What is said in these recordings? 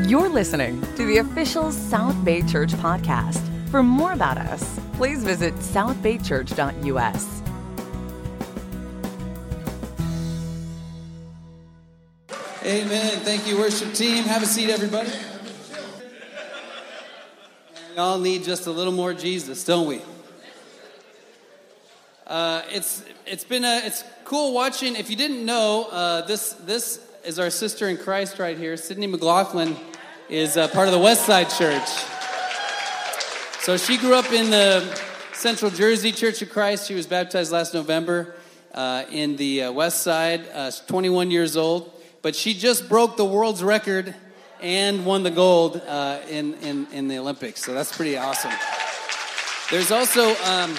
You're listening to the official South Bay Church podcast. For more about us, please visit southbaychurch.us. Amen. Thank you, worship team. Have a seat, everybody. We all need just a little more Jesus, don't we? Uh, it's it's been a it's cool watching. If you didn't know, uh, this this is our sister in Christ right here. Sydney McLaughlin is uh, part of the West Side Church. So she grew up in the Central Jersey Church of Christ. She was baptized last November uh, in the uh, West Side. Uh, 21 years old but she just broke the world's record and won the gold uh, in, in, in the Olympics. So that's pretty awesome. There's also, um,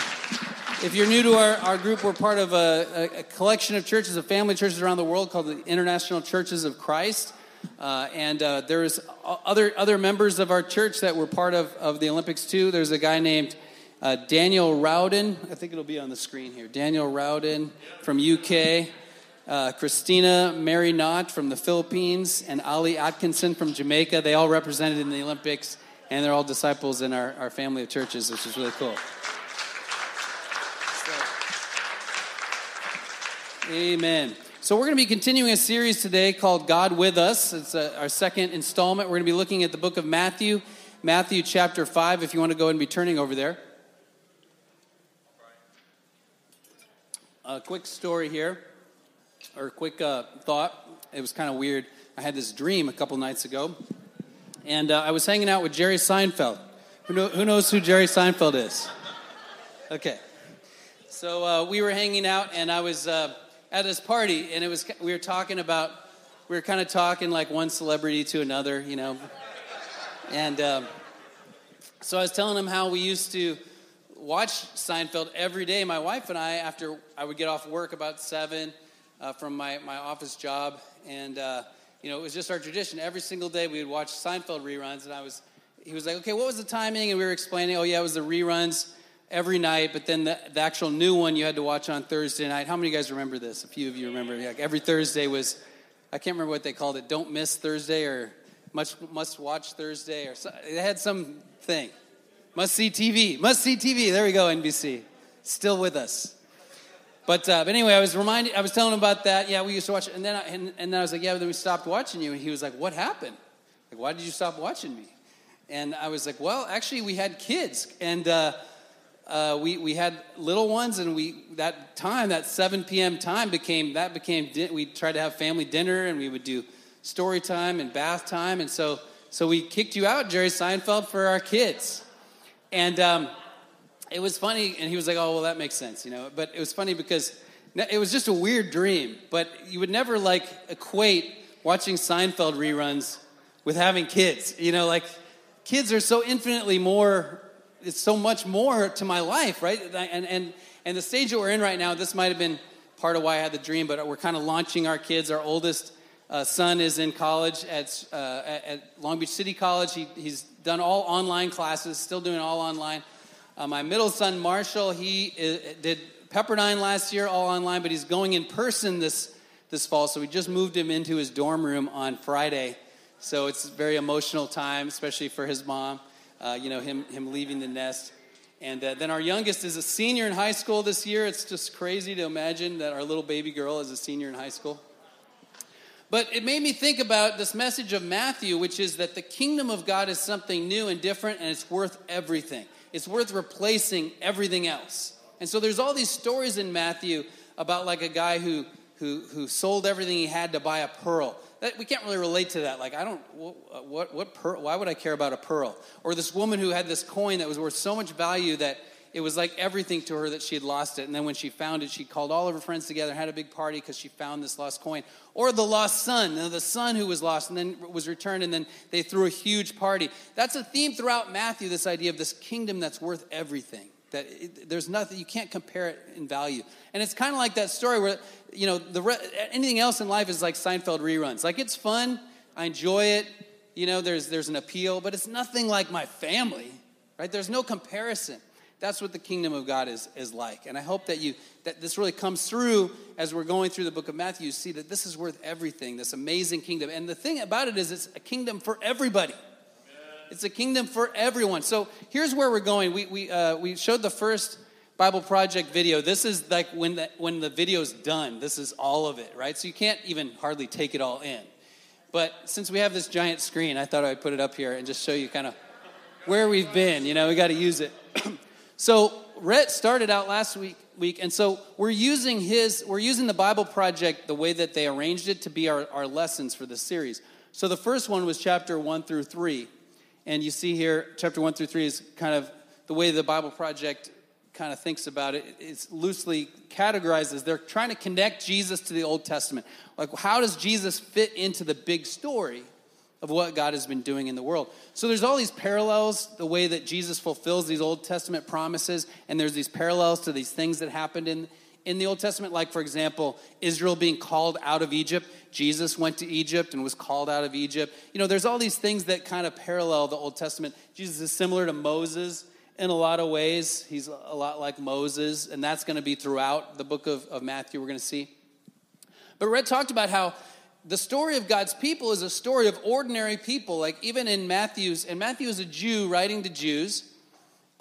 if you're new to our, our group, we're part of a, a, collection of churches, of family churches around the world called the International Churches of Christ. Uh, and uh, there's other, other members of our church that were part of, of the Olympics too. There's a guy named uh, Daniel Rowden. I think it'll be on the screen here. Daniel Rowden from UK uh, Kristina Marie Knott from the Philippines, and Alia Atkinson from Jamaica. They all represented in the Olympics, and they're all disciples in our, our family of churches, which is really cool. Amen. So, we're going to be continuing a series today called God with Us. It's a, uh, our second installment. We're going to be looking at the book of Matthew, Matthew chapter 5, if you want to go and be turning over there. A quick story here or a quick uh, thought. It was kind of weird. I had this dream a couple nights ago, and uh, I was hanging out with Jerry Seinfeld. Who, know, who, knows who Jerry Seinfeld is? Okay. So uh, we were hanging out, and I was uh, at this party, and it was we were talking about we were kind of talking like one celebrity to another, you know, and um, so I was telling him how we used to watch Seinfeld every day. My wife and I, after I would get off work about seven uh, from my, my office job. And, uh, you know, it was just our tradition. Every single day we would watch Seinfeld reruns. And I was, he was like, okay, what was the timing? And we were explaining, oh, yeah, it was the reruns every night. But then the, the actual new one you had to watch on Thursday night. How many of you guys remember this? A few of you remember. Every Thursday was, I can't remember what they called it, Don't Miss Thursday or Must, must Watch Thursday. or It had some thing. Must see TV. Must see TV. There we go, NBC. Still with us. But, uh, but anyway, I was reminded, I was telling him about that. Yeah, we used to watch it. And then I, and, and then I was like, yeah, but then we stopped watching you. And he was like, what happened? Like, why did you stop watching me? And I was like, well, actually, we had kids. And uh, uh, we, we had little ones. And we, that time, that 7 p.m. time became, that became, we tried to have family dinner and we would do story time and bath time. And so, so we kicked you out, Jerry Seinfeld, for our kids. And, um, it was funny, and he was like, "Oh, well, that makes sense," you know. But it was funny because it was just a weird dream. But you would never like equate watching Seinfeld reruns with having kids. You know, like kids are so infinitely more. It's so much more to my life, right? And and and the stage that we're in right now, this might have been part of why I had the dream. But we're kind of launching our kids. Our oldest uh, son is in college at, uh, at Long Beach City College. He, he's done all online classes, still doing all online. Uh, my middle son, Marshall, he is, uh, did Pepperdine last year, all online, but he's going in person this, this fall. So we just moved him into his dorm room on Friday. So it's a very emotional time, especially for his mom, uh, you know, him, him leaving the nest. And uh, then our youngest is a senior in high school this year. It's just crazy to imagine that our little baby girl is a senior in high school. But it made me think about this message of Matthew, which is that the kingdom of God is something new and different, and it's worth everything it's worth replacing everything else. And so there's all these stories in Matthew about like a guy who who who sold everything he had to buy a pearl. That, we can't really relate to that. Like I don't what uh, what, what pearl, why would I care about a pearl? Or this woman who had this coin that was worth so much value that it was like everything to her that she had lost it. And then when she found it, she called all of her friends together, had a big party because she found this lost coin. Or the lost son, the son who was lost and then was returned, and then they threw a huge party. That's a theme throughout Matthew, this idea of this kingdom that's worth everything. That it, there's nothing, you can't compare it in value. And it's kind of like that story where, you know, the anything else in life is like Seinfeld reruns. Like it's fun, I enjoy it, you know, there's, there's an appeal, but it's nothing like my family, right? There's no comparison. That's what the kingdom of God is, is like. And I hope that you that this really comes through as we're going through the book of Matthew. You see that this is worth everything, this amazing kingdom. And the thing about it is it's a kingdom for everybody. It's a kingdom for everyone. So here's where we're going. We, we, uh, we showed the first Bible Project video. This is like when the, when the video's done. This is all of it, right? So you can't even hardly take it all in. But since we have this giant screen, I thought I'd put it up here and just show you kind of where we've been. You know, we got to use it. so Rhett started out last week, week, and so we're using his, we're using the Bible Project the way that they arranged it to be our, our lessons for this series. So the first one was chapter one through three, and you see here, chapter one through three is kind of the way the Bible Project kind of thinks about it. It's loosely categorized as they're trying to connect Jesus to the Old Testament. Like, how does Jesus fit into the big story of what God has been doing in the world. So there's all these parallels, the way that Jesus fulfills these Old Testament promises, and there's these parallels to these things that happened in, in the Old Testament, like, for example, Israel being called out of Egypt. Jesus went to Egypt and was called out of Egypt. You know, there's all these things that kind of parallel the Old Testament. Jesus is similar to Moses in a lot of ways. He's a lot like Moses, and that's going to be throughout the book of, of Matthew, we're going to see. But Rhett talked about how the story of God's people is a story of ordinary people. Like even in Matthew's, and Matthew is a Jew writing to Jews,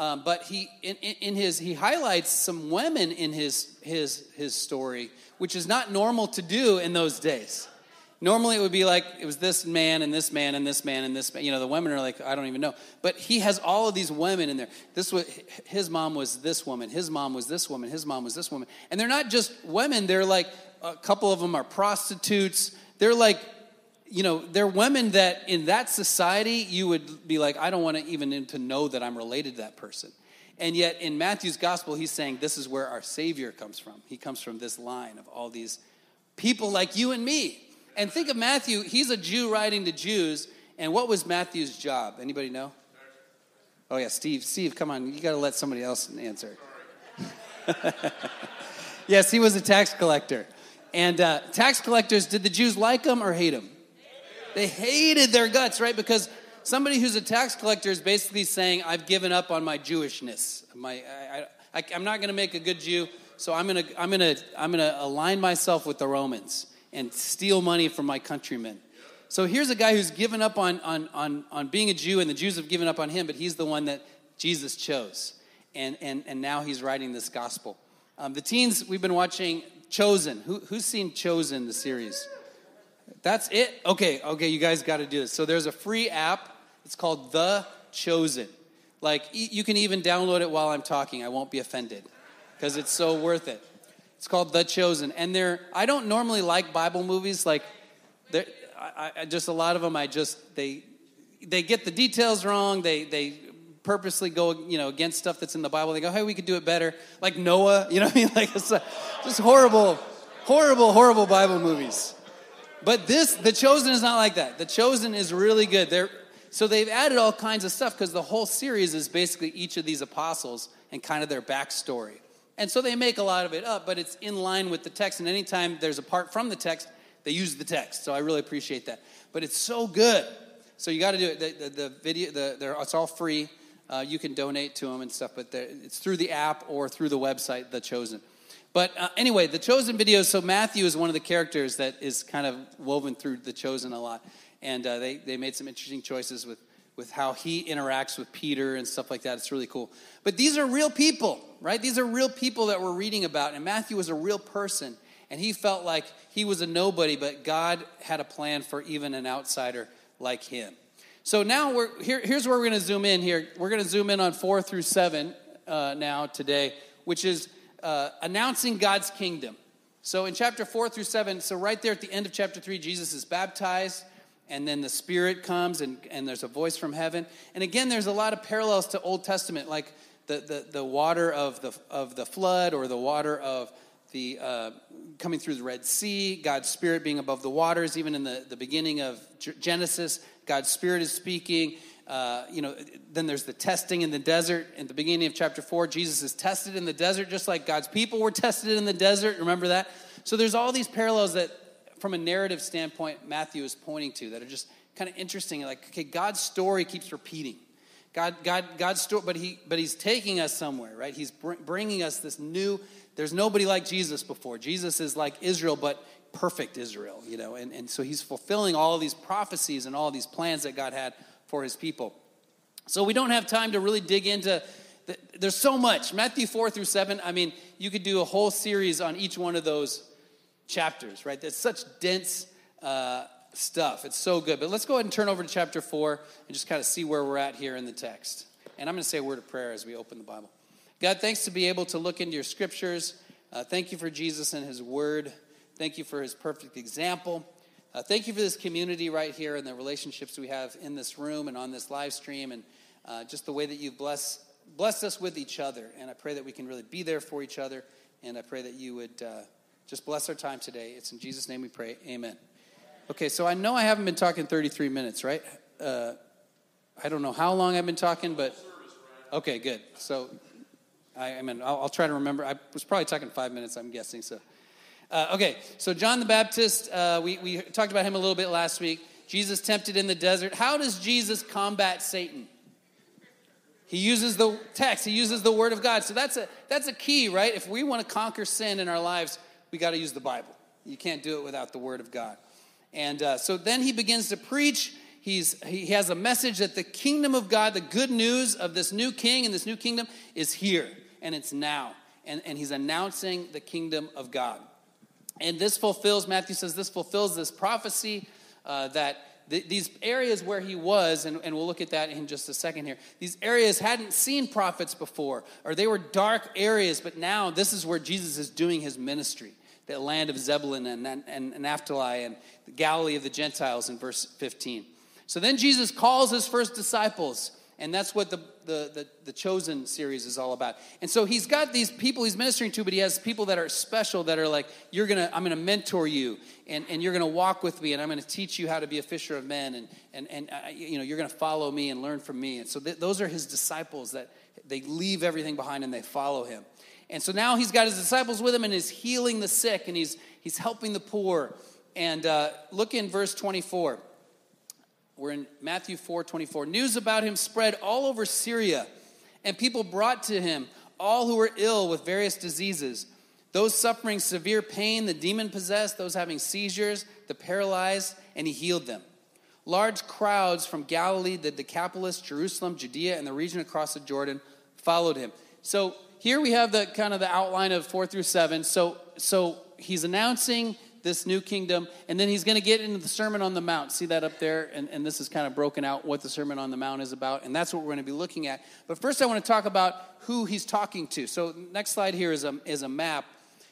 um, but he in, in, his he highlights some women in his his his story, which is not normal to do in those days. Normally, it would be like it was this man and this man and this man and this man. You know, the women are like, I don't even know. But he has all of these women in there. This was his mom was this woman. His mom was this woman. His mom was this woman. And they're not just women. They're like a couple of them are prostitutes they're like, you know, they're women that in that society you would be like, I don't want to even to know that I'm related to that person. And yet in Matthew's gospel, he's saying this is where our Savior comes from. He comes from this line of all these people like you and me. And think of Matthew, he's a Jew writing to Jews. And what was Matthew's job? Anybody know? Oh yeah, Steve. Steve, come on, you got to let somebody else answer. yes, he was a tax collector. And uh, tax collectors, did the Jews like him or hate them? They hated their guts, right? Because somebody who's a tax collector is basically saying, I've given up on my Jewishness. My, I, I, I'm not going to make a good Jew, so I'm going to I'm gonna, I'm gonna align myself with the Romans and steal money from my countrymen. So here's a guy who's given up on, on, on, on being a Jew, and the Jews have given up on him, but he's the one that Jesus chose. And, and, and now he's writing this gospel. Um, the teens, we've been watching Chosen. Who, who's seen Chosen, the series? That's it? Okay, okay, you guys got to do this. So there's a free app. It's called The Chosen. Like, you can even download it while I'm talking. I won't be offended because it's so worth it. It's called The Chosen. And they're, I don't normally like Bible movies. Like, I, I, just a lot of them, I just, they, they get the details wrong. They, they purposely go, you know, against stuff that's in the Bible. They go, hey, we could do it better. Like Noah, you know what I mean? Like it's just horrible, horrible, horrible Bible movies. But this, The Chosen is not like that. The Chosen is really good. They're, so they've added all kinds of stuff because the whole series is basically each of these apostles and kind of their backstory. And so they make a lot of it up, but it's in line with the text. And anytime there's a part from the text, they use the text. So I really appreciate that. But it's so good. So you got to do it. The, the, the video, the, it's all free. Uh, you can donate to them and stuff, but it's through the app or through the website, The Chosen. But uh, anyway, The Chosen videos, so Matthew is one of the characters that is kind of woven through The Chosen a lot. And uh, they, they made some interesting choices with, with how he interacts with Peter and stuff like that. It's really cool. But these are real people, right? These are real people that we're reading about. And Matthew was a real person. And he felt like he was a nobody, but God had a plan for even an outsider like him. So now we're here, here's where we're going to zoom in here. We're going to zoom in on four through seven uh, now today, which is uh, announcing God's kingdom. So in chapter four through seven, so right there at the end of chapter three, Jesus is baptized, and then the Spirit comes, and, and there's a voice from heaven. And again, there's a lot of parallels to Old Testament, like the, the, the water of the, of the flood or the water of the uh, coming through the Red Sea, God's Spirit being above the waters, even in the, the beginning of Genesis, God's Spirit is speaking. Uh, you know, then there's the testing in the desert. In the beginning of chapter four, Jesus is tested in the desert, just like God's people were tested in the desert. Remember that? So there's all these parallels that, from a narrative standpoint, Matthew is pointing to that are just kind of interesting. Like, okay, God's story keeps repeating. God, God, God's story, but he, but He's taking us somewhere, right? He's br- bringing us this new. There's nobody like Jesus before. Jesus is like Israel, but perfect Israel, you know, and, and so He's fulfilling all these prophecies and all these plans that God had for His people. So we don't have time to really dig into. The, there's so much Matthew four through seven. I mean, you could do a whole series on each one of those chapters, right? That's such dense. Uh, stuff. It's so good. But let's go ahead and turn over to chapter 4 and just kind of see where we're at here in the text. And I'm going to say a word of prayer as we open the Bible. God, thanks to be able to look into your scriptures. Uh, thank you for Jesus and his word. Thank you for his perfect example. Uh, thank you for this community right here and the relationships we have in this room and on this live stream and uh, just the way that you've blessed, blessed us with each other. And I pray that we can really be there for each other. And I pray that you would uh, just bless our time today. It's in Jesus' name we pray. Amen. Okay, so I know I haven't been talking 33 minutes, right? Uh, I don't know how long I've been talking, but okay, good. So I, I mean, I'll, I'll, try to remember. I was probably talking five minutes, I'm guessing. So, uh, okay, so John the Baptist, uh, we, we talked about him a little bit last week. Jesus tempted in the desert. How does Jesus combat Satan? He uses the text, he uses the word of God. So that's a, that's a key, right? If we want to conquer sin in our lives, we got to use the Bible. You can't do it without the word of God. And uh, so then he begins to preach. He's, he has a message that the kingdom of God, the good news of this new king and this new kingdom is here and it's now. And, and he's announcing the kingdom of God. And this fulfills, Matthew says, this fulfills this prophecy uh, that th- these areas where he was, and, and we'll look at that in just a second here, these areas hadn't seen prophets before, or they were dark areas, but now this is where Jesus is doing his ministry. The land of Zebulun and, and, and Naphtali and the Galilee of the Gentiles in verse 15. So then Jesus calls his first disciples, and that's what the, the, the, the, Chosen series is all about. And so he's got these people he's ministering to, but he has people that are special that are like, You're gonna, I'm gonna mentor you, and, and you're gonna walk with me, and I'm gonna teach you how to be a fisher of men, and, and, and uh, you know, you're gonna follow me and learn from me. And so th- those are his disciples that they leave everything behind and they follow him. And so now he's got his disciples with him and he's healing the sick and he's, he's helping the poor. And uh, look in verse 24. We're in Matthew 4 24. News about him spread all over Syria, and people brought to him all who were ill with various diseases those suffering severe pain, the demon possessed, those having seizures, the paralyzed, and he healed them. Large crowds from Galilee, the Decapolis, Jerusalem, Judea, and the region across the Jordan followed him. So here we have the kind of the outline of four through seven. So, so he's announcing this new kingdom, and then he's going to get into the Sermon on the Mount. See that up there? And, and this is kind of broken out what the Sermon on the Mount is about, and that's what we're going to be looking at. But first, I want to talk about who he's talking to. So, next slide here is a, is a map.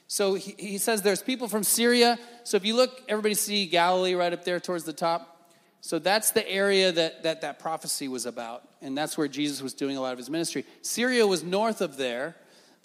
So, he, he says there's people from Syria. So, if you look, everybody see Galilee right up there towards the top. So, that's the area that that, that prophecy was about, and that's where Jesus was doing a lot of his ministry. Syria was north of there.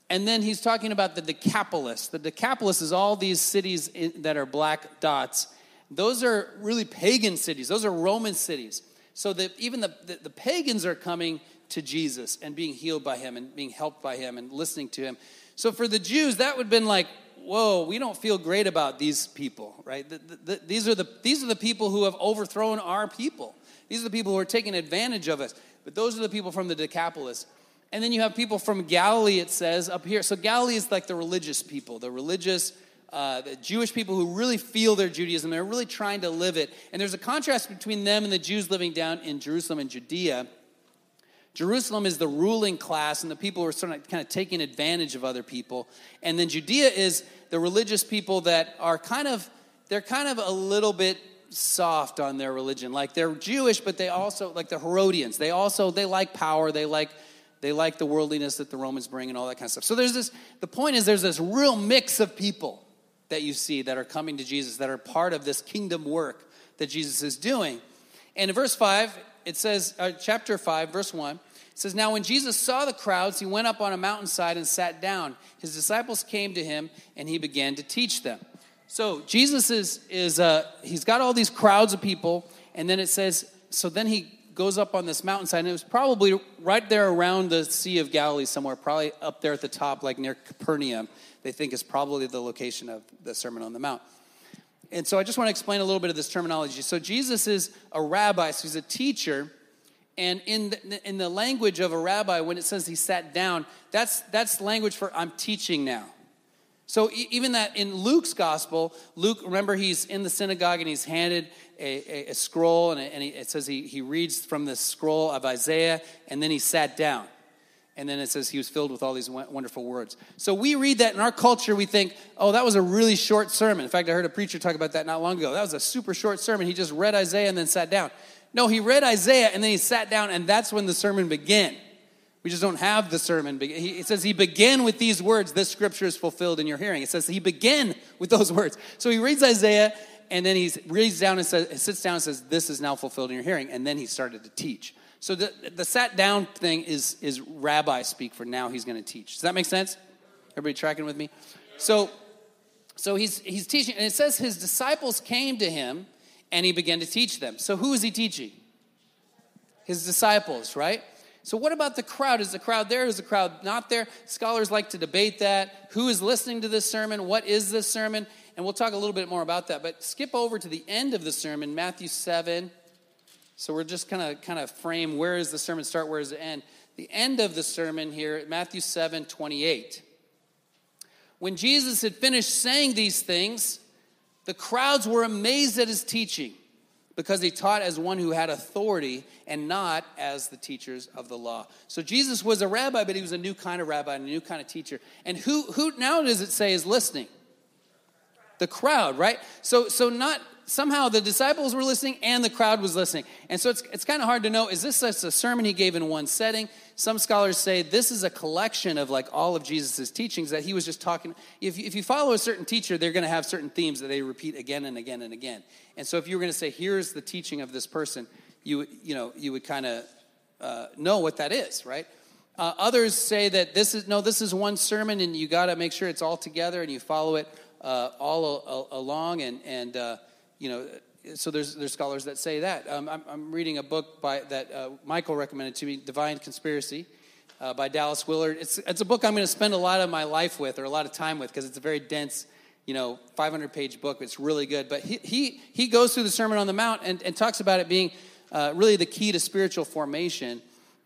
And then he's talking about the Decapolis. The Decapolis is all these cities in, that are black dots. Those are really pagan cities, those are Roman cities. So even the, the, the pagans are coming to Jesus and being healed by him and being helped by him and listening to him. So for the Jews, that would have been like, whoa, we don't feel great about these people, right? The, the, these, are the, these are the people who have overthrown our people. These are the people who are taking advantage of us. But those are the people from the Decapolis. And then you have people from Galilee, it says up here. So Galilee is like the religious people, the religious, uh, the Jewish people who really feel their Judaism. They're really trying to live it. And there's a contrast between them and the Jews living down in Jerusalem and Judea. Jerusalem is the ruling class, and the people who are sort of kind of taking advantage of other people. And then Judea is the religious people that are kind of, they're kind of a little bit soft on their religion. Like they're Jewish, but they also, like the Herodians, they also, they like power, they like they like the worldliness that the Romans bring and all that kind of stuff. So there's this, the point is there's this real mix of people that you see that are coming to Jesus, that are part of this kingdom work that Jesus is doing. And in verse 5, it says, uh, chapter 5, verse 1, it says, Now when Jesus saw the crowds, he went up on a mountainside and sat down. His disciples came to him, and he began to teach them. So Jesus is, is uh, he's got all these crowds of people, and then it says, so then he goes up on this mountainside, and it was probably right there around the Sea of Galilee somewhere, probably up there at the top, like near Capernaum. They think is probably the location of the Sermon on the Mount. And so I just want to explain a little bit of this terminology. So Jesus is a rabbi, so he's a teacher, And in the, in the language of a rabbi, when it says he sat down, that's, that's language for I'm teaching now. So even that in Luke's gospel, Luke, remember, he's in the synagogue and he's handed a, a, a scroll, and, and he, it says he, he reads from the scroll of Isaiah, and then he sat down. And then it says he was filled with all these wonderful words. So we read that in our culture, we think, oh, that was a really short sermon. In fact, I heard a preacher talk about that not long ago. That was a super short sermon. He just read Isaiah and then sat down. No, he read Isaiah and then he sat down, and that's when the sermon began. We just don't have the sermon. It says he began with these words, this scripture is fulfilled in your hearing. It says he began with those words. So he reads Isaiah and then he reads down and says, sits down and says, this is now fulfilled in your hearing. And then he started to teach. So the, the sat down thing is, is rabbi speak for now he's going to teach. Does that make sense? Everybody tracking with me? So, so he's, he's teaching, and it says his disciples came to him and he began to teach them. So who is he teaching? His disciples, right? So, what about the crowd? Is the crowd there? Is the crowd not there? Scholars like to debate that. Who is listening to this sermon? What is this sermon? And we'll talk a little bit more about that. But skip over to the end of the sermon, Matthew 7. So, we're just kind of kind of frame where does the sermon start, where does it end? The end of the sermon here, Matthew 7 28. When Jesus had finished saying these things, the crowds were amazed at his teaching because he taught as one who had authority and not as the teachers of the law. So Jesus was a rabbi, but he was a new kind of rabbi and a new kind of teacher. And who, who now does it say is listening? The crowd, right? So, so not somehow the disciples were listening and the crowd was listening. And so it's, it's kind of hard to know is this just a sermon he gave in one setting? Some scholars say this is a collection of like all of Jesus' teachings that he was just talking. If, if you follow a certain teacher, they're going to have certain themes that they repeat again and again and again. And so if you were going to say, here's the teaching of this person, you, you, know, you would kind of uh, know what that is, right? Uh, others say that this is, no, this is one sermon and you got to make sure it's all together and you follow it uh, all a, a, along and, and uh, you know, so there's there's scholars that say that. Um, I'm, I'm, reading a book by that uh, Michael recommended to me, Divine Conspiracy, uh, by Dallas Willard. It's it's a book I'm going to spend a lot of my life with or a lot of time with because it's a very dense, you know, 500 page book. It's really good. But he he he goes through the Sermon on the Mount and, and talks about it being uh, really the key to spiritual formation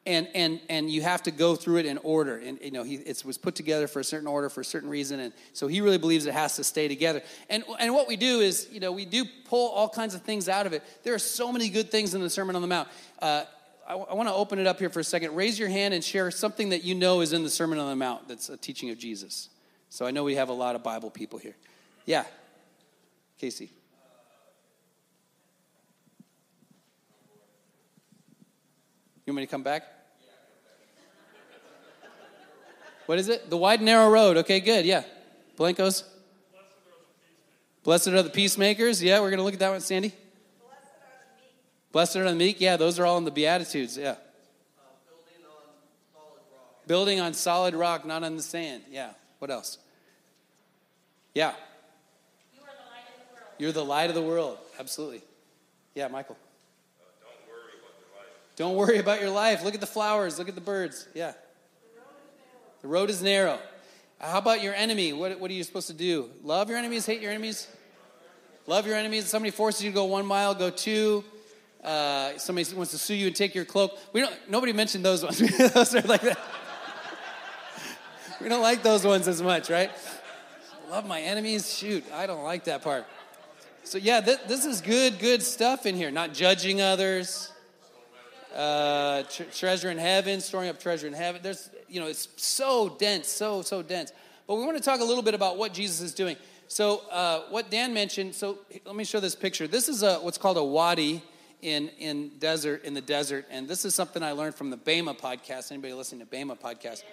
and and and you have to go through it in order. And you know he it was put together for a certain order for a certain reason and so he really believes it has to stay together. And and what we do is you know we do pull all kinds of things out of it. There are so many good things in the sermon on the mount. Uh, I, I want to open it up here for a second. Raise your hand and share something that you know is in the sermon on the mount that's a teaching of jesus. So i know we have a lot of bible people here. Yeah. Casey. You want me to come back? What is it? The wide narrow road. Okay, good. Yeah. Blancos. Blessed are the peacemakers. Yeah, we're going to look at that one, Sandy. Blessed are the meek. Yeah, those are all in the Beatitudes. Yeah. building on solid rock, not on the sand. Yeah. What else? Yeah. You are the light of the world. You're the light of the world. Absolutely. Yeah, Michael. Don't worry about your life. Look at the flowers. Look at the birds. Yeah. The road is narrow. How about your enemy? What, what are you supposed to do? Love your enemies, hate your enemies? Love your enemies. Somebody forces you to go one mile, go two. Uh, somebody wants to sue you and take your cloak. We don't. Nobody mentioned those ones. those are like that. we don't like those ones as much, right? Love my enemies. Shoot, I don't like that part. So yeah, th- this is good, good stuff in here. Not judging others uh, tre- treasure in heaven, storing up treasure in heaven. There's, you know, it's so dense, so, so dense. But we want to talk a little bit about what Jesus is doing. So, uh, what Dan mentioned, so let me show this picture. This is a, what's called a wadi in, in desert in the desert, and this is something I learned from the Bema podcast. Anybody listening to Bema podcast?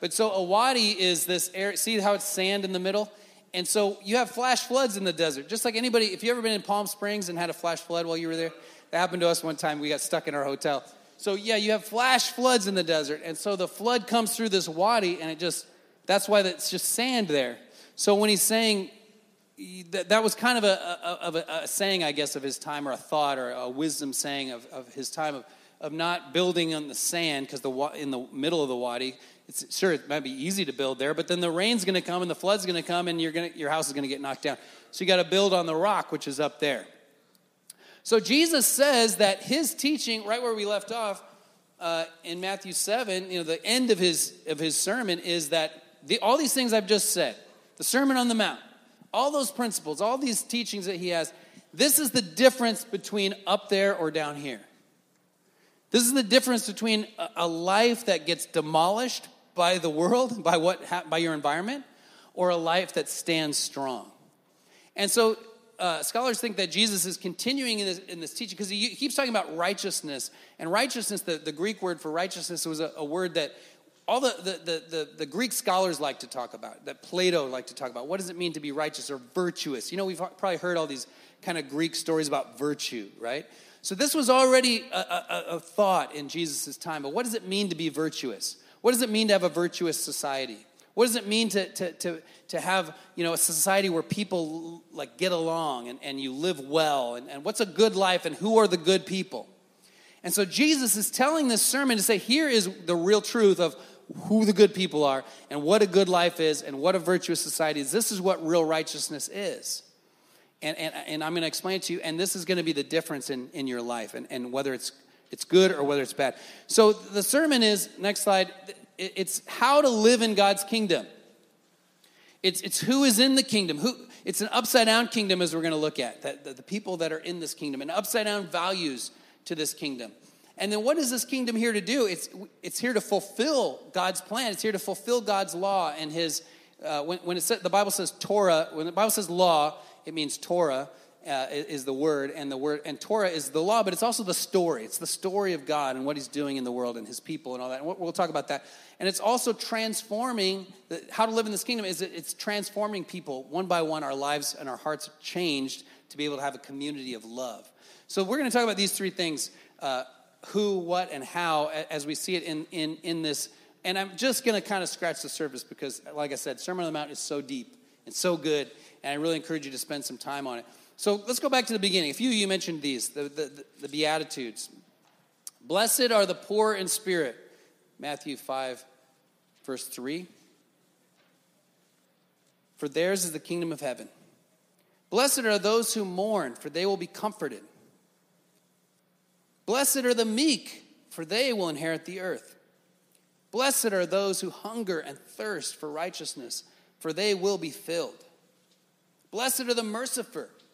But so a wadi is this area. See how it's sand in the middle, and so you have flash floods in the desert. Just like anybody, if you ever been in Palm Springs and had a flash flood while you were there, that happened to us one time. We got stuck in our hotel. So, yeah, you have flash floods in the desert. And so the flood comes through this wadi, and it just, that's why it's just sand there. So when he's saying, that, that was kind of a, of a, a, saying, I guess, of his time, or a thought, or a wisdom saying of, of his time of, of not building on the sand, because the, in the middle of the wadi, it's, sure, it might be easy to build there, but then the rain's going to come and the flood's going to come, and you're gonna, your house is going to get knocked down. So you got to build on the rock, which is up there. So Jesus says that his teaching, right where we left off, uh, in Matthew 7, you know, the end of his, of his sermon is that the, all these things I've just said, the Sermon on the Mount, all those principles, all these teachings that he has, this is the difference between up there or down here. This is the difference between a, a life that gets demolished by the world, by, what, by your environment, or a life that stands strong. And so uh, scholars think that Jesus is continuing in this, in this teaching because he, keeps talking about righteousness. And righteousness, the, the Greek word for righteousness, was a, a word that all the, the, the, the, Greek scholars like to talk about, that Plato liked to talk about. What does it mean to be righteous or virtuous? You know, we've probably heard all these kind of Greek stories about virtue, right? So this was already a, a, a thought in Jesus' time. But what does it mean to be virtuous? What does it mean to have a virtuous society? What does it mean to, to, to, to have you know, a society where people like get along and, and you live well? And, and what's a good life and who are the good people? And so Jesus is telling this sermon to say, here is the real truth of who the good people are and what a good life is and what a virtuous society is. This is what real righteousness is. And, and, and I'm going to explain it to you, and this is going to be the difference in, in your life and, and whether it's, it's good or whether it's bad. So the sermon is, next slide, it's how to live in God's kingdom. It's, it's who is in the kingdom. Who, it's an upside down kingdom, as we're going to look at, that, the, the people that are in this kingdom, and upside down values to this kingdom. And then what is this kingdom here to do? It's, it's here to fulfill God's plan, it's here to fulfill God's law and His. Uh, when, when it says, the Bible says Torah, when the Bible says law, it means Torah uh, is the word, and the word and Torah is the law, but it's also the story. It's the story of God and what He's doing in the world and His people and all that. And we'll talk about that. And it's also transforming the, how to live in this kingdom. Is it's transforming people one by one. Our lives and our hearts changed to be able to have a community of love. So we're going to talk about these three things: uh, who, what, and how, as we see it in in in this. And I'm just going to kind of scratch the surface because, like I said, Sermon on the Mount is so deep and so good, and I really encourage you to spend some time on it. So let's go back to the beginning. A few of you mentioned these the, the, the Beatitudes. Blessed are the poor in spirit. Matthew 5, verse 3. For theirs is the kingdom of heaven. Blessed are those who mourn, for they will be comforted. Blessed are the meek, for they will inherit the earth. Blessed are those who hunger and thirst for righteousness, for they will be filled. Blessed are the merciful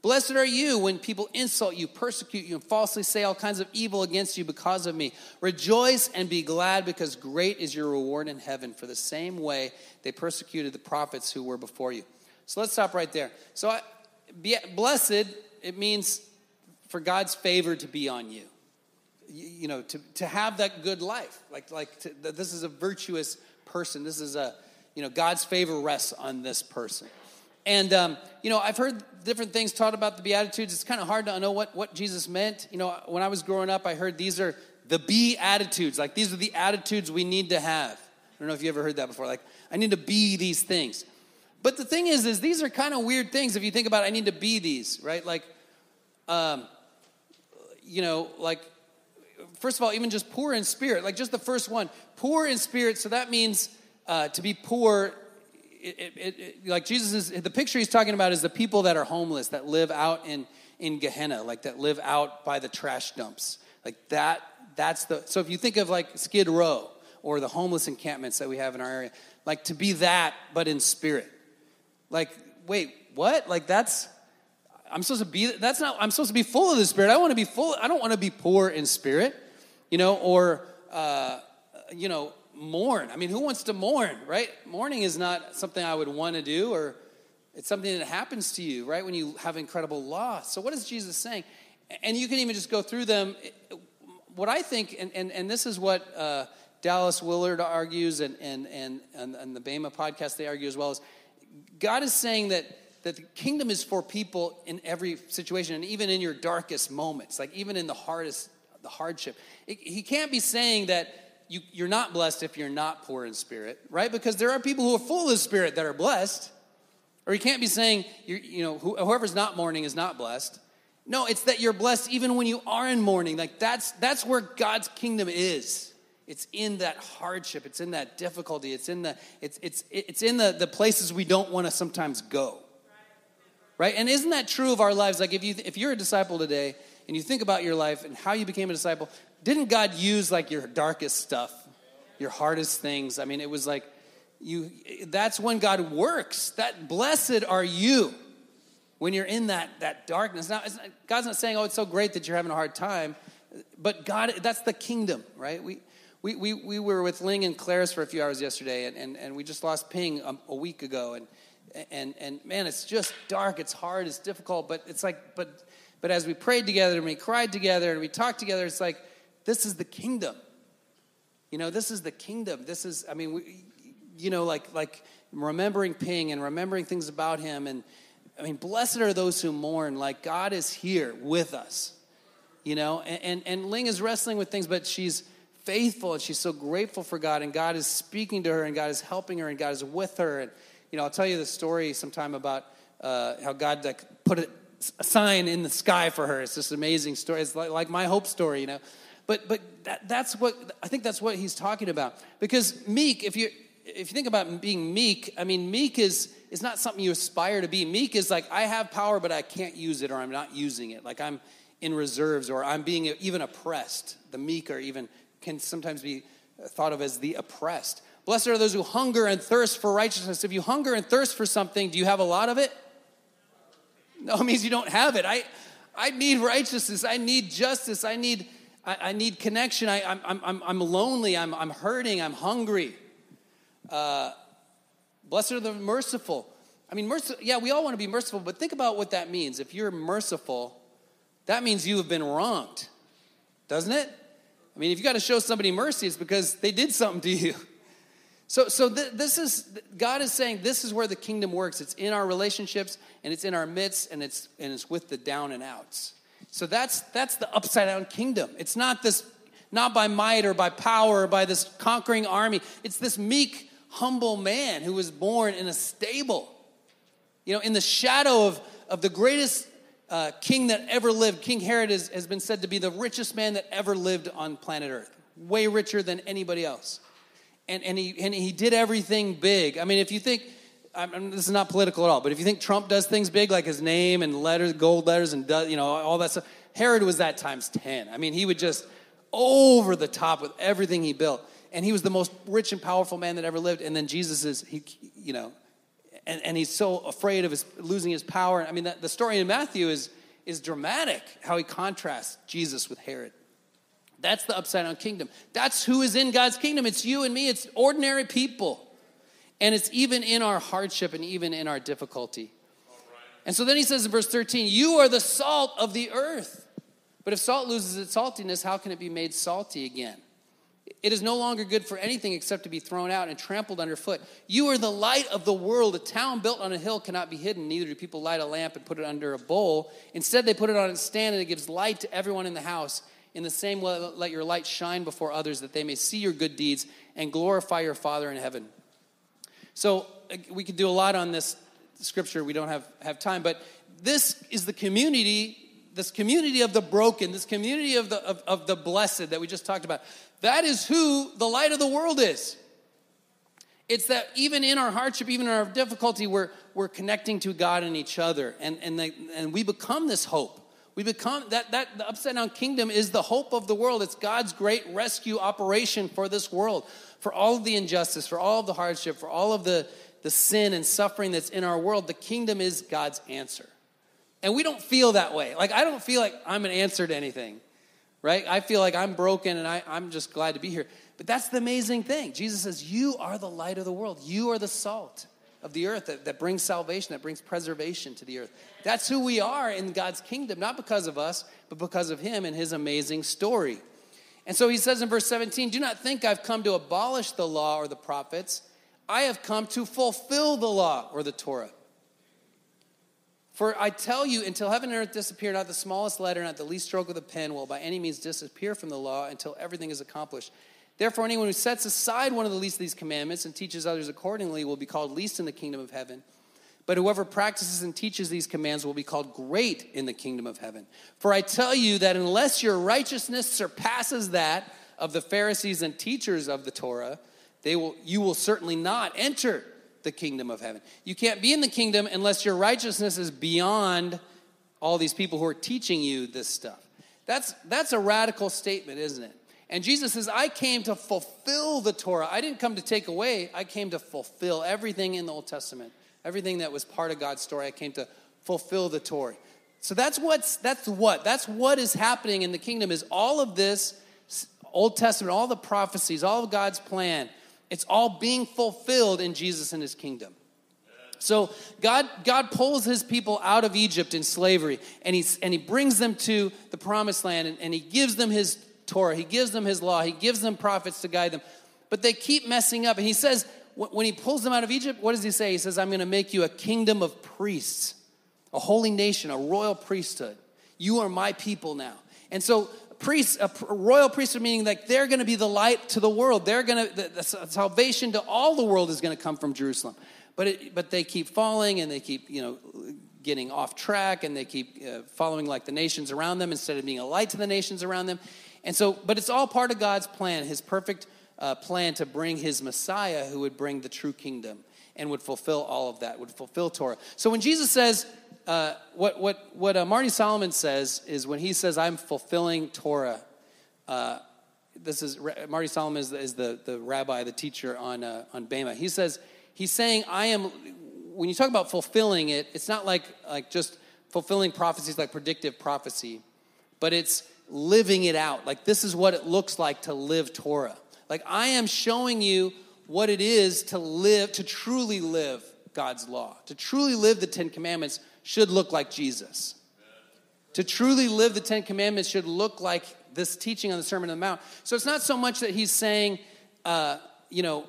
Blessed are you when people insult you, persecute you, and falsely say all kinds of evil against you because of me. Rejoice and be glad, because great is your reward in heaven. For the same way they persecuted the prophets who were before you. So let's stop right there. So, I, be, blessed, it means for God's favor to be on you. You, you know, to, to have that good life. Like, like to, this is a virtuous person. This is a, you know, God's favor rests on this person. And, um, you know, I've heard different things taught about the Beatitudes. It's kind of hard to know what, what Jesus meant. You know, when I was growing up, I heard these are the be attitudes. Like, these are the attitudes we need to have. I don't know if you ever heard that before. Like, I need to be these things. But the thing is, is these are kind of weird things if you think about it, I need to be these, right? Like, um, you know, like, first of all, even just poor in spirit, like just the first one, poor in spirit. So that means uh, to be poor it, it, it, like Jesus is, the picture he's talking about is the people that are homeless, that live out in, in Gehenna, like that live out by the trash dumps. Like that, that's the, so if you think of like Skid Row or the homeless encampments that we have in our area, like to be that, but in spirit. Like, wait, what? Like that's, I'm supposed to be, that's not, I'm supposed to be full of the spirit. I want to be full, I don't want to be poor in spirit, you know, or, uh, you know, mourn. I mean, who wants to mourn, right? Mourning is not something I would want to do, or it's something that happens to you, right, when you have incredible loss. So, what is Jesus saying? And you can even just go through them. What I think, and, and, and this is what uh, Dallas Willard argues, and, and, and, and the Bema podcast, they argue as well, is God is saying that, that the kingdom is for people in every situation, and even in your darkest moments, like even in the hardest, the hardship. It, he can't be saying that you, you're not blessed if you're not poor in spirit, right? Because there are people who are full of spirit that are blessed. Or you can't be saying, you know, whoever's not mourning is not blessed. No, it's that you're blessed even when you are in mourning. Like that's that's where God's kingdom is. It's in that hardship. It's in that difficulty. It's in the it's it's it's in the, the places we don't want to sometimes go. Right? And isn't that true of our lives? Like if you if you're a disciple today and you think about your life and how you became a disciple, didn't God use like your darkest stuff, your hardest things? I mean, it was like you that's when God works. That blessed are you when you're in that that darkness. Now, not, God's not saying, "Oh, it's so great that you're having a hard time," but God, that's the kingdom, right? We we, we, we were with Ling and Claris for a few hours yesterday, and, and, and we just lost Ping a, a week ago. And, and, and man, it's just dark, it's hard, it's difficult, but it's like, but, but as we prayed together and we cried together and we talked together, it's like, this is the kingdom. You know, this is the kingdom. This is, I mean, we, you know, like, like remembering Ping and remembering things about him. And I mean, blessed are those who mourn, like God is here with us, you know, and, and, and Ling is wrestling with things, but she's, faithful and she's so grateful for God and God is speaking to her and God is helping her and God is with her. And, you know, I'll tell you the story sometime about uh, how God like, put a, sign in the sky for her. It's this amazing story. It's like, like my hope story, you know. But, but that, that's what, I think that's what he's talking about. Because meek, if you, if you think about being meek, I mean, meek is, is not something you aspire to be. Meek is like, I have power, but I can't use it or I'm not using it. Like I'm in reserves or I'm being even oppressed. The meek are even can sometimes be thought of as the oppressed. Blessed are those who hunger and thirst for righteousness. If you hunger and thirst for something, do you have a lot of it? No, it means you don't have it. I, I need righteousness. I need justice. I need, I, I need connection. I, I'm, I'm, I'm lonely. I'm, I'm hurting. I'm hungry. Uh, blessed are the merciful. I mean, merciful, yeah, we all want to be merciful, but think about what that means. If you're merciful, that means you have been wronged, doesn't it? I mean, if you got to show somebody mercy, it's because they did something to you. So, so th- this is God is saying this is where the kingdom works. It's in our relationships, and it's in our midst, and it's and it's with the down and outs. So that's that's the upside down kingdom. It's not this, not by might or by power or by this conquering army. It's this meek, humble man who was born in a stable, you know, in the shadow of of the greatest uh, king that ever lived. King Herod is, has been said to be the richest man that ever lived on planet Earth, way richer than anybody else. And, and, he, and he did everything big. I mean, if you think, I mean, this is not political at all, but if you think Trump does things big, like his name and letters, gold letters, and you know all that stuff, Herod was that times ten. I mean, he would just over the top with everything he built, and he was the most rich and powerful man that ever lived. And then Jesus is, he, you know, and, and he's so afraid of his, losing his power. I mean, the, the story in Matthew is, is dramatic how he contrasts Jesus with Herod. That's the upside down kingdom. That's who is in God's kingdom. It's you and me, it's ordinary people. And it's even in our hardship and even in our difficulty. And so then he says in verse 13, You are the salt of the earth. But if salt loses its saltiness, how can it be made salty again? It is no longer good for anything except to be thrown out and trampled underfoot. You are the light of the world. A town built on a hill cannot be hidden. Neither do people light a lamp and put it under a bowl. Instead, they put it on its stand and it gives light to everyone in the house. In the same way, let your light shine before others that they may see your good deeds and glorify your Father in heaven. So, uh, we could do a lot on this scripture. We don't have, have time, but this is the community this community of the broken, this community of the, of, of, the blessed that we just talked about. That is who the light of the world is. It's that even in our hardship, even in our difficulty, we're, we're connecting to God and each other. And, and, they, and we become this hope. We become that, that the upside down kingdom is the hope of the world. It's God's great rescue operation for this world, for all of the injustice, for all of the hardship, for all of the, the sin and suffering that's in our world. The kingdom is God's answer. And we don't feel that way. Like, I don't feel like I'm an answer to anything right? I feel like I'm broken and I, I'm just glad to be here. But that's the amazing thing. Jesus says, You are the light of the world, you are the salt of the earth that, that brings salvation, that brings preservation to the earth. That's who we are in God's kingdom, not because of us, but because of Him and His amazing story. And so he says in verse 17, Do not think I've come to abolish the law or the prophets. I have come to fulfill the law or the Torah. For I tell you, until heaven and earth disappear, not the smallest letter, not the least stroke of the pen will by any means disappear from the law until everything is accomplished. Therefore, anyone who sets aside one of the least of these commandments and teaches others accordingly will be called least in the kingdom of heaven. But whoever practices and teaches these commands will be called great in the kingdom of heaven. For I tell you that unless your righteousness surpasses that of the Pharisees and teachers of the Torah, they will, you will certainly not enter the kingdom of heaven. You can't be in the kingdom unless your righteousness is beyond all these people who are teaching you this stuff. That's, that's a radical statement, isn't it? And Jesus says, I came to fulfill the Torah. I didn't come to take away, I came to fulfill everything in the Old Testament. Everything that was part of God's story, I came to fulfill the Torah. So that's what's that's what that's what is happening in the kingdom is all of this Old Testament, all the prophecies, all of God's plan. It's all being fulfilled in Jesus and his kingdom. So God, God pulls his people out of Egypt in slavery and, he and he brings them to the promised land and, and he gives them his Torah, he gives them his law, he gives them prophets to guide them. But they keep messing up. And he says, when he pulls them out of Egypt, what does he say? He says, I'm going to make you a kingdom of priests, a holy nation, a royal priesthood. You are my people now. And so, priests, a royal priesthood meaning like they're going to be the light to the world. They're going to, the, the salvation to all the world is going to come from Jerusalem. But, it, but they keep falling and they keep, you know, getting off track and they keep uh, following like the nations around them instead of being a light to the nations around them. And so, but it's all part of God's plan, his perfect uh, plan to bring his Messiah who would bring the true kingdom and would fulfill all of that, would fulfill Torah. So when Jesus says, uh, what, what, what uh, Marty Solomon says is when he says, I'm fulfilling Torah, uh, this is Marty Solomon is the, is the, the rabbi, the teacher on, uh, on Bema. He says, he's saying, I am, when you talk about fulfilling it, it's not like, like just fulfilling prophecies like predictive prophecy, but it's living it out. Like this is what it looks like to live Torah. Like, I am showing you what it is to live, to truly live God's law. To truly live the Ten Commandments should look like Jesus. To truly live the Ten Commandments should look like this teaching on the Sermon on the Mount. So it's not so much that he's saying, uh, you know,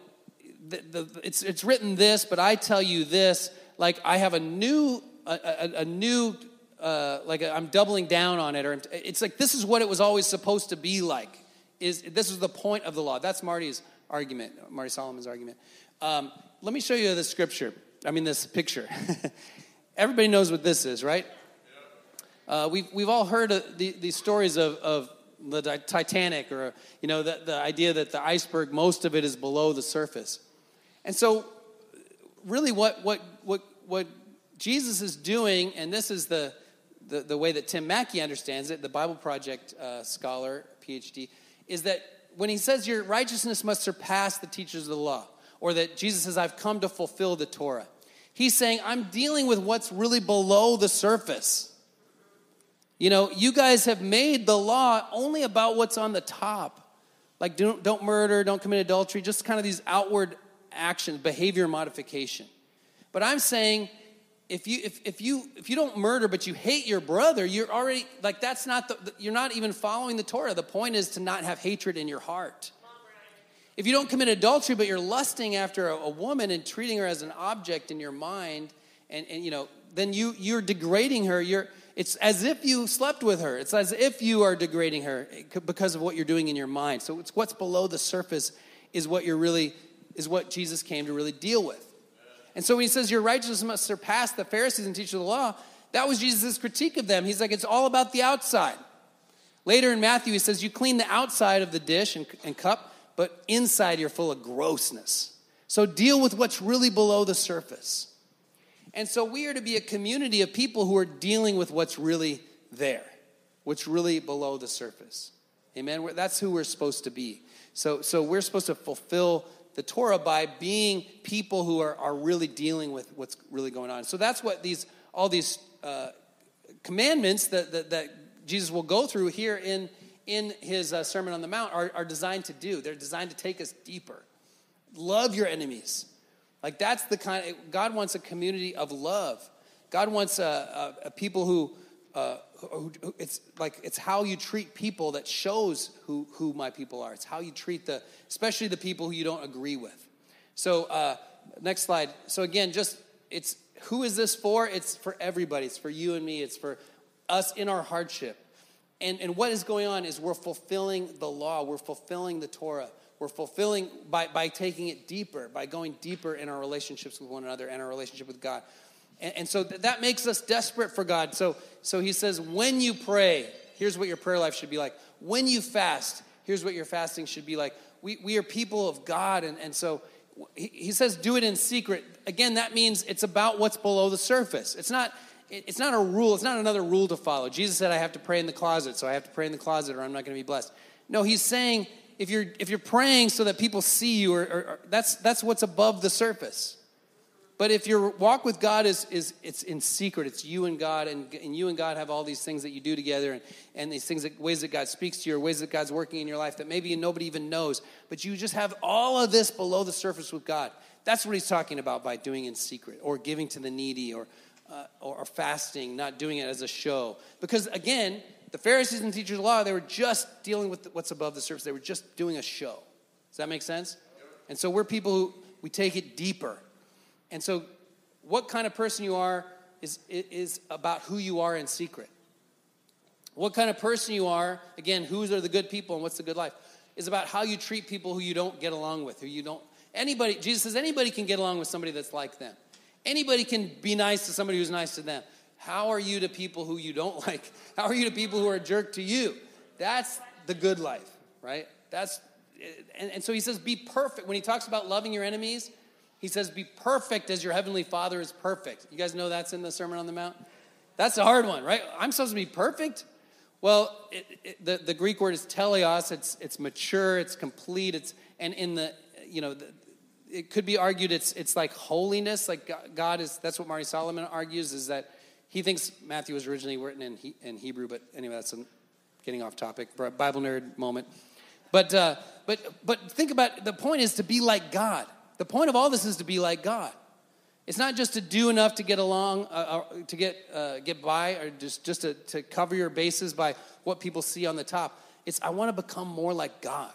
the, the, it's, it's written this, but I tell you this. Like, I have a new, a, a, a new, uh, like, i am doubling down on it. Or it's like, this is what it was always supposed to be like is this is the point of the law. That's Marty's argument, Marty Solomon's argument. Um, let me show you the scripture. I mean, this picture. Everybody knows what this is, right? Uh, we've, we've all heard the, these stories of, of the Titanic or, you know, the, the idea that the iceberg, most of it is below the surface. And so, really, what, what, what, what Jesus is doing, and this is the, the, the way that Tim Mackie understands it, the Bible Project uh, scholar, PhD, is that when he says your righteousness must surpass the teachers of the law, or that Jesus says, I've come to fulfill the Torah, he's saying, I'm dealing with what's really below the surface. You know, you guys have made the law only about what's on the top. Like, don't, don't murder, don't commit adultery, just kind of these outward actions, behavior modification. But I'm saying, if you if, if you if you don't murder but you hate your brother you're already like that's not the you're not even following the torah. The point is to not have hatred in your heart. If you don't commit adultery but you're lusting after a, a woman and treating her as an object in your mind and, and you know then you you're degrading her. You're it's as if you slept with her. It's as if you are degrading her because of what you're doing in your mind. So it's what's below the surface is what you're really is what jesus came to really deal with and so when he says your righteousness must surpass the Pharisees and teachers of the law, that was Jesus' critique of them. He's like, it's all about the outside. Later in Matthew, he says, you clean the outside of the dish and, and cup, but inside you're full of grossness. So deal with what's really below the surface. And so we are to be a community of people who are dealing with what's really there, what's really below the surface. Amen. That's who we're supposed to be. So, so we're supposed to fulfill the Torah by being people who are, are really dealing with what's really going on. So that's what these all these uh, commandments that, that, that, Jesus will go through here in, in his uh, Sermon on the Mount are, are designed to do. They're designed to take us deeper. Love your enemies. Like that's the kind. God wants a community of love. God wants a, a, a people who uh, it's like it's how you treat people that shows who, who my people are. It's how you treat the, especially the people who you don't agree with. So uh, next slide. So again, just it's who is this for? It's for everybody. It's for you and me. It's for us in our hardship. And, and what is going on is we're fulfilling the law. We're fulfilling the Torah. We're fulfilling by, by taking it deeper, by going deeper in our relationships with one another and our relationship with God. And, and so th- that makes us desperate for God. So, so he says, when you pray, here's what your prayer life should be like. When you fast, here's what your fasting should be like. We, we are people of God, and, and so he, he says, do it in secret. Again, that means it's about what's below the surface. It's not, it's not a rule, it's not another rule to follow. Jesus said, I have to pray in the closet, so I have to pray in the closet or I'm not going to be blessed. No, he's saying, if you're, if you're praying so that people see you, or, or, or that's, that's what's above the surface. But if your walk with God is, is it's in secret, it's you and God, and, and you and God have all these things that you do together, and, and these things, that, ways that God speaks to you, or ways that God's working in your life that maybe nobody even knows, but you just have all of this below the surface with God. That's what he's talking about by doing in secret, or giving to the needy, or, uh, or, or fasting, not doing it as a show. Because again, the Pharisees and teachers of law, they were just dealing with what's above the surface. They were just doing a show. Does that make sense? And so we're people who we take it deeper. And so, what kind of person you are is, is about who you are in secret. What kind of person you are, again, whose are the good people and what's the good life, is about how you treat people who you don't get along with, who you don't. Anybody, Jesus says, anybody can get along with somebody that's like them. Anybody can be nice to somebody who's nice to them. How are you to people who you don't like? How are you to people who are a jerk to you? That's the good life, right? That's and, and so he says, be perfect. When he talks about loving your enemies, he says, Be perfect as your heavenly Father is perfect. You guys know that's in the Sermon on the Mount? That's a hard one, right? I'm supposed to be perfect? Well, it, it, the, the Greek word is teleos. It's, it's mature, it's complete, it's, and in the, you know, the, it could be argued it's, it's like holiness. Like God is, that's what Marty Solomon argues, is that he thinks Matthew was originally written in, he, in Hebrew, but anyway, that's a, getting off topic, Bible nerd moment. But, uh, but, but think about the point is to be like God. The point of all this is to be like God. It's not just to do enough to get along, uh, uh, to get, uh, get by, or just, just to, to cover your bases by what people see on the top. It's, I want to become more like God.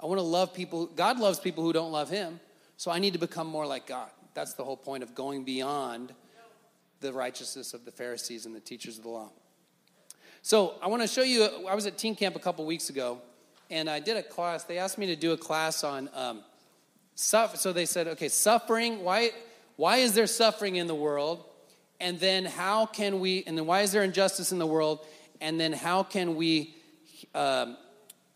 I want to love people. God loves people who don't love Him, so I need to become more like God. That's the whole point of going beyond the righteousness of the Pharisees and the teachers of the law. So I want to show you. I was at teen camp a couple weeks ago, and I did a class. They asked me to do a class on um, so they said, okay, suffering, why, why is there suffering in the world? And then how can we, and then why is there injustice in the world? And then how can we, um,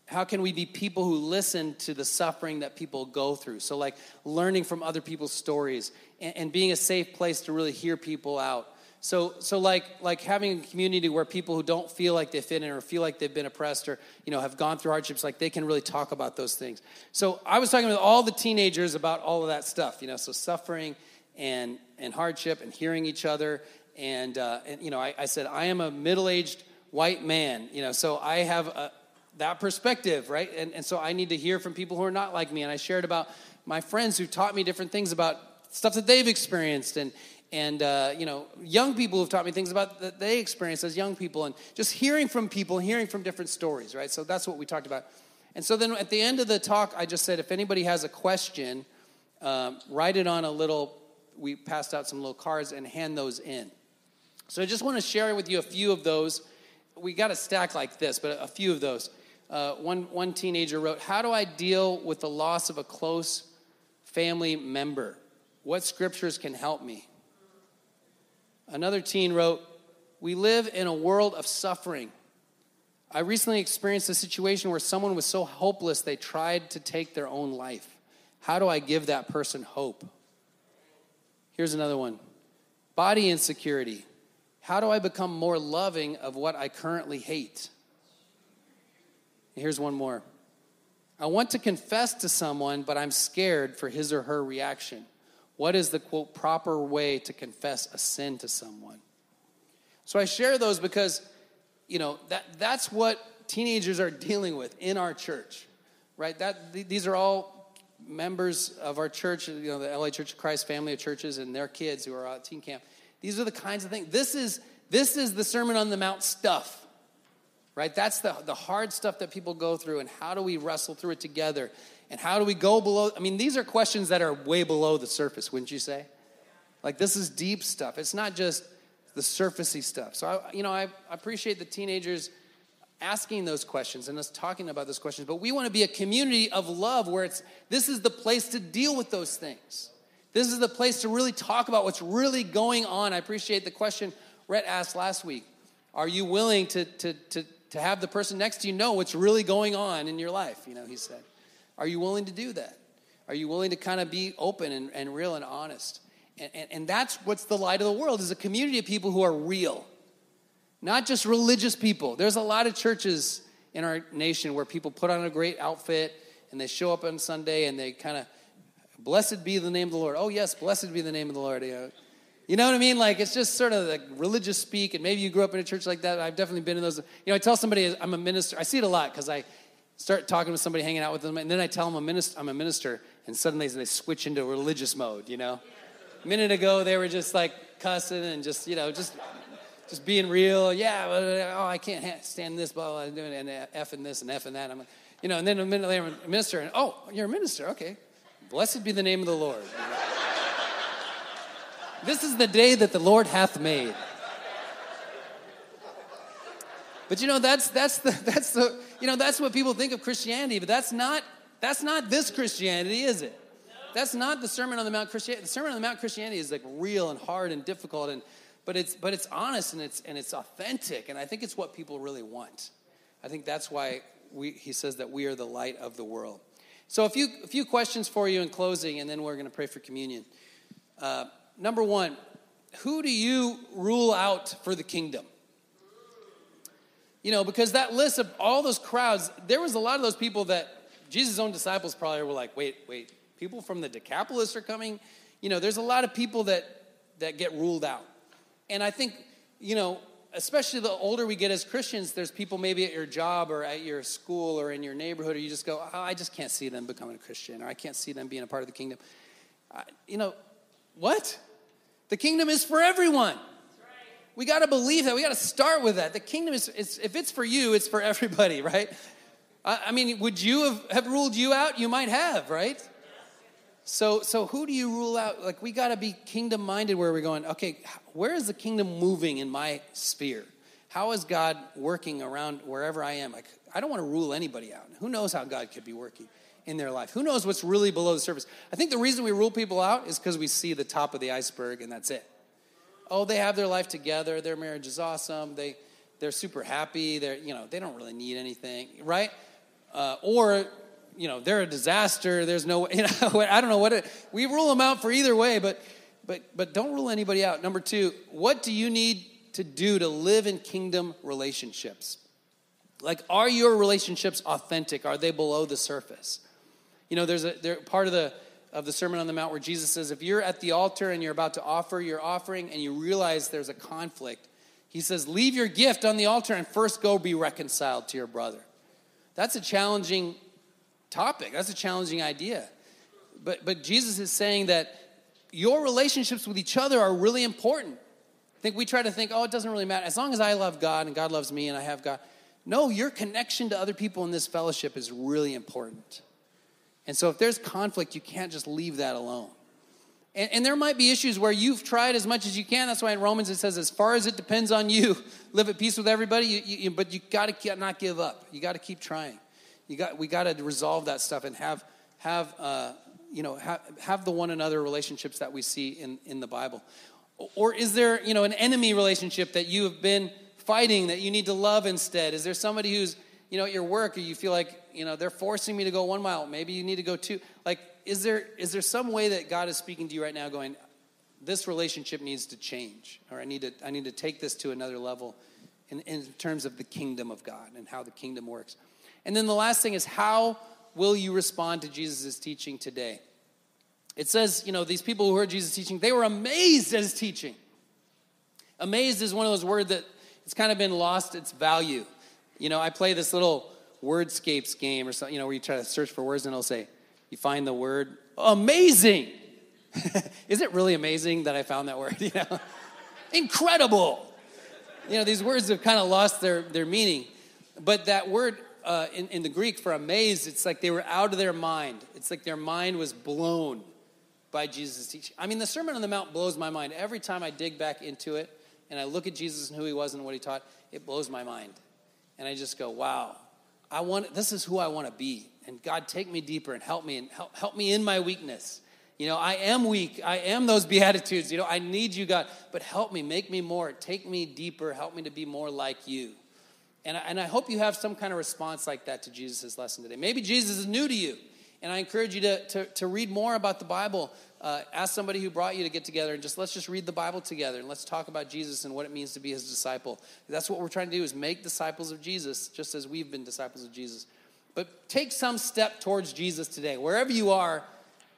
how can we be people who listen to the suffering that people go through? So, like learning from other people's stories and, and being a safe place to really hear people out. So, so like, like having a community where people who don't feel like they fit in or feel like they've been oppressed or, you know, have gone through hardships, like they can really talk about those things. So I was talking with all the teenagers about all of that stuff, you know, so suffering and, and hardship and hearing each other. And, uh, and you know, I, I said, I am a middle-aged white man, you know, so I have a, that perspective, right? And, and so I need to hear from people who are not like me. And I shared about my friends who taught me different things about stuff that they've experienced and, and uh, you know young people have taught me things about that they experience as young people and just hearing from people hearing from different stories right? So that's what we talked about. And so then at the end of the talk i just said if anybody has a question um, write it on a little we passed out some little cards and hand those in. So i just want to share with you a few of those. We got a stack like this but a few of those. Uh, one, one teenager wrote how do i deal with the loss of a close family member? What scriptures can help me Another teen wrote, We live in a world of suffering. I recently experienced a situation where someone was so hopeless they tried to take their own life. How do I give that person hope? Here's another one body insecurity. How do I become more loving of what I currently hate? Here's one more. I want to confess to someone, but I'm scared for his or her reaction. What is the quote proper way to confess a sin to someone? So I share those because, you know, that, that's what teenagers are dealing with in our church, right? That these are all members of our church, you know, the LA Church of Christ family of churches and their kids who are at teen camp. These are the kinds of things. This is this is the Sermon on the Mount stuff, right? That's the, the hard stuff that people go through, and how do we wrestle through it together? And how do we go below? I mean, these are questions that are way below the surface, wouldn't you say? Like, this is deep stuff. It's not just the surfacey stuff. So, I, you know, I, appreciate the teenagers asking those questions and us talking about those questions. But we want to be a community of love where it's this is the place to deal with those things. This is the place to really talk about what's really going on. I appreciate the question Rhett asked last week. Are you willing to, to, to, to have the person next to you know what's really going on in your life? You know, he said. Are you willing to do that? Are you willing to kind of be open and, and real and honest? And, and, and that's what's the light of the world is a community of people who are real, not just religious people. There's a lot of churches in our nation where people put on a great outfit and they show up on Sunday and they kind of, blessed be the name of the Lord. Oh, yes, blessed be the name of the Lord. You know, you know what I mean? Like it's just sort of like religious speak, and maybe you grew up in a church like that. I've definitely been in those. You know, I tell somebody I'm a minister. I see it a lot because I start talking with somebody, hanging out with them, and then I tell them I'm a minister, I'm a minister and suddenly they switch into religious mode. You know, a minute ago they were just like cussing and just you know just just being real. Yeah, oh I can't stand this, blah blah, doing and f and this and f and that. I'm like, you know, and then a minute later I'm a minister, and oh you're a minister, okay. Blessed be the name of the Lord. this is the day that the Lord hath made. But you know, that's that's the that's the you know that's what people think of Christianity, but that's not that's not this Christianity, is it? That's not the Sermon on the Mount Christianity. The Sermon on the Mount Christianity is like real and hard and difficult and but it's but it's honest and it's and it's authentic and I think it's what people really want. I think that's why we, he says that we are the light of the world. So, a few, a few questions for you in closing, and then we're going to pray for communion. Uh, number one, who do you rule out for the kingdom? You know, because that list of all those crowds, there was a lot of those people that Jesus' own disciples probably were like, wait, wait, people from the Decapolis are coming. You know, there's a lot of people that that get ruled out. And I think, you know, especially the older we get as Christians, there's people maybe at your job or at your school or in your neighborhood, or you just go, oh, I just can't see them becoming a Christian, or I can't see them being a part of the kingdom. Uh, you know, what? The kingdom is for everyone. We got to believe that. We got to start with that. The kingdom is, is, if it's for you, it's for everybody, right? I, I mean, would you have, have ruled you out? You might have, right? So, so who do you rule out? Like, we got to be kingdom minded where we're going, okay, where is the kingdom moving in my sphere? How is God working around wherever I am? Like, I don't want to rule anybody out. Who knows how God could be working in their life? Who knows what's really below the surface? I think the reason we rule people out is because we see the top of the iceberg and that's it. Oh, they have their life together. Their marriage is awesome. They, they're super happy. They're, you know, they don't really need anything, right? Uh, or you know, they're a disaster. There's no, you know, I don't know what it, we rule them out for either way, but, but, but don't rule anybody out. Number two, what do you need to do to live in kingdom relationships? Like, are your relationships authentic? Are they below the surface? You know, there's a there, part of the of the Sermon on the Mount where Jesus says, if you're at the altar and you're about to offer your offering and you realize there's a conflict, he says, leave your gift on the altar and first go be reconciled to your brother. That's a challenging topic. That's a challenging idea. But, but Jesus is saying that your relationships with each other are really important. I think we try to think, oh, it doesn't really matter. As long as I love God and God loves me and I have God. No, your connection to other people in this fellowship is really important. And so if there's conflict, you can't just leave that alone. And, and, there might be issues where you've tried as much as you can. That's why in Romans it says, as far as it depends on you, live at peace with everybody. You, you, but you got to not give up. You got to keep trying. You got, we got to resolve that stuff and have, have uh, you know, have, have the one another relationships that we see in, in the Bible. Or is there, you know, an enemy relationship that you have been fighting that you need to love instead? Is there somebody who's, you know, at your work or you feel like, you know, they're forcing me to go one mile. Maybe you need to go two. Like, is there, is there some way that God is speaking to you right now going, this relationship needs to change or I need to, I need to take this to another level in, in terms of the kingdom of God and how the kingdom works? And then the last thing is how will you respond to Jesus' teaching today? It says, you know, these people who heard Jesus teaching, they were amazed at his teaching. Amazed is one of those words that it's kind of been lost its value. You know, I play this little wordscapes game or something, you know, where you try to search for words and it'll say, you find the word amazing. is it really amazing that I found that word? You know, incredible. You know, these words have kind of lost their, their meaning. But that word uh, in, in the Greek for amazed, it's like they were out of their mind. It's like their mind was blown by Jesus' teaching. I mean, the Sermon on the Mount blows my mind. Every time I dig back into it and I look at Jesus and who he was and what he taught, it blows my mind. And I just go, wow, I want this is who I want to be. And God, take me deeper and help me and help, help me in my weakness. You know, I am weak. I am those Beatitudes. You know, I need you, God. But help me, make me more, take me deeper, help me to be more like you. And I, and I hope you have some kind of response like that to Jesus' lesson today. Maybe Jesus is new to you. And I encourage you to, to, to read more about the Bible. Uh, ask somebody who brought you to get together and just let's just read the Bible together and let's talk about Jesus and what it means to be his disciple. That's what we're trying to do is make disciples of Jesus, just as we've been disciples of Jesus. But take some step towards Jesus today. Wherever you are,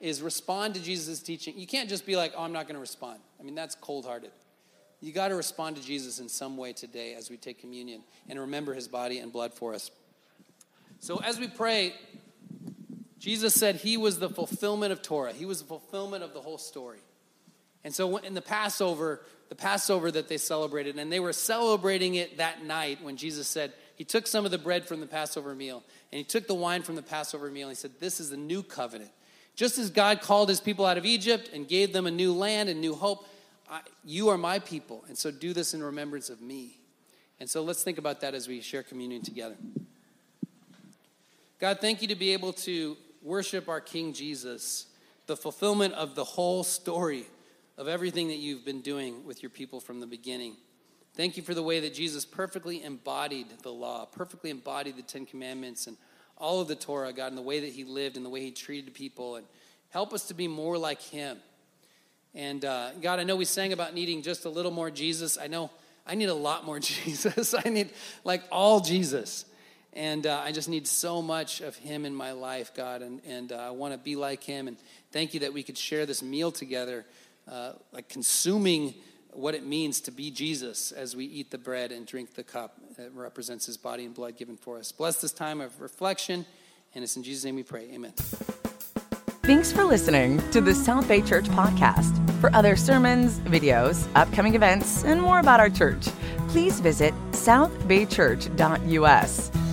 is respond to Jesus' teaching. You can't just be like, oh, I'm not going to respond. I mean, that's cold hearted. You got to respond to Jesus in some way today as we take communion and remember his body and blood for us. So as we pray, Jesus said he was the fulfillment of Torah, he was the fulfillment of the whole story. And so in the Passover, the Passover that they celebrated, and they were celebrating it that night when Jesus said, He took some of the bread from the Passover meal, and He took the wine from the Passover meal, and He said, This is the new covenant. Just as God called His people out of Egypt and gave them a new land and new hope, I, you are my people, and so do this in remembrance of me. And so let's think about that as we share communion together. God, thank you to be able to worship our King Jesus, the fulfillment of the whole story of everything that you've been doing with your people from the beginning. Thank you for the way that Jesus perfectly embodied the law, perfectly embodied the Ten Commandments and all of the Torah, God, and the way that he lived and the way he treated people. And help us to be more like him. And uh, God, I know we sang about needing just a little more Jesus. I know I need a lot more Jesus. I need like all Jesus. And uh, I just need so much of Him in my life, God. And, and uh, I want to be like Him. And thank you that we could share this meal together, uh, like consuming what it means to be Jesus as we eat the bread and drink the cup that represents His body and blood given for us. Bless this time of reflection. And it's in Jesus' name we pray. Amen. Thanks for listening to the South Bay Church podcast. For other sermons, videos, upcoming events, and more about our church, please visit southbaychurch.us.